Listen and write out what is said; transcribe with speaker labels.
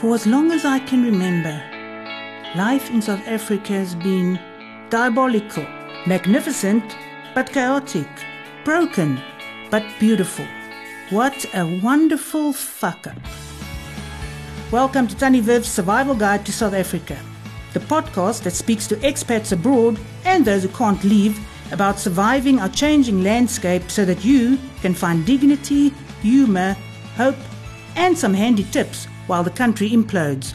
Speaker 1: For as long as I can remember, life in South Africa has been diabolical, magnificent but chaotic, broken but beautiful. What a wonderful fuck up. Welcome to Tannie Viv's Survival Guide to South Africa, the podcast that speaks to expats abroad and those who can't leave about surviving our changing landscape so that you can find dignity, humour, hope, and some handy tips while the country implodes.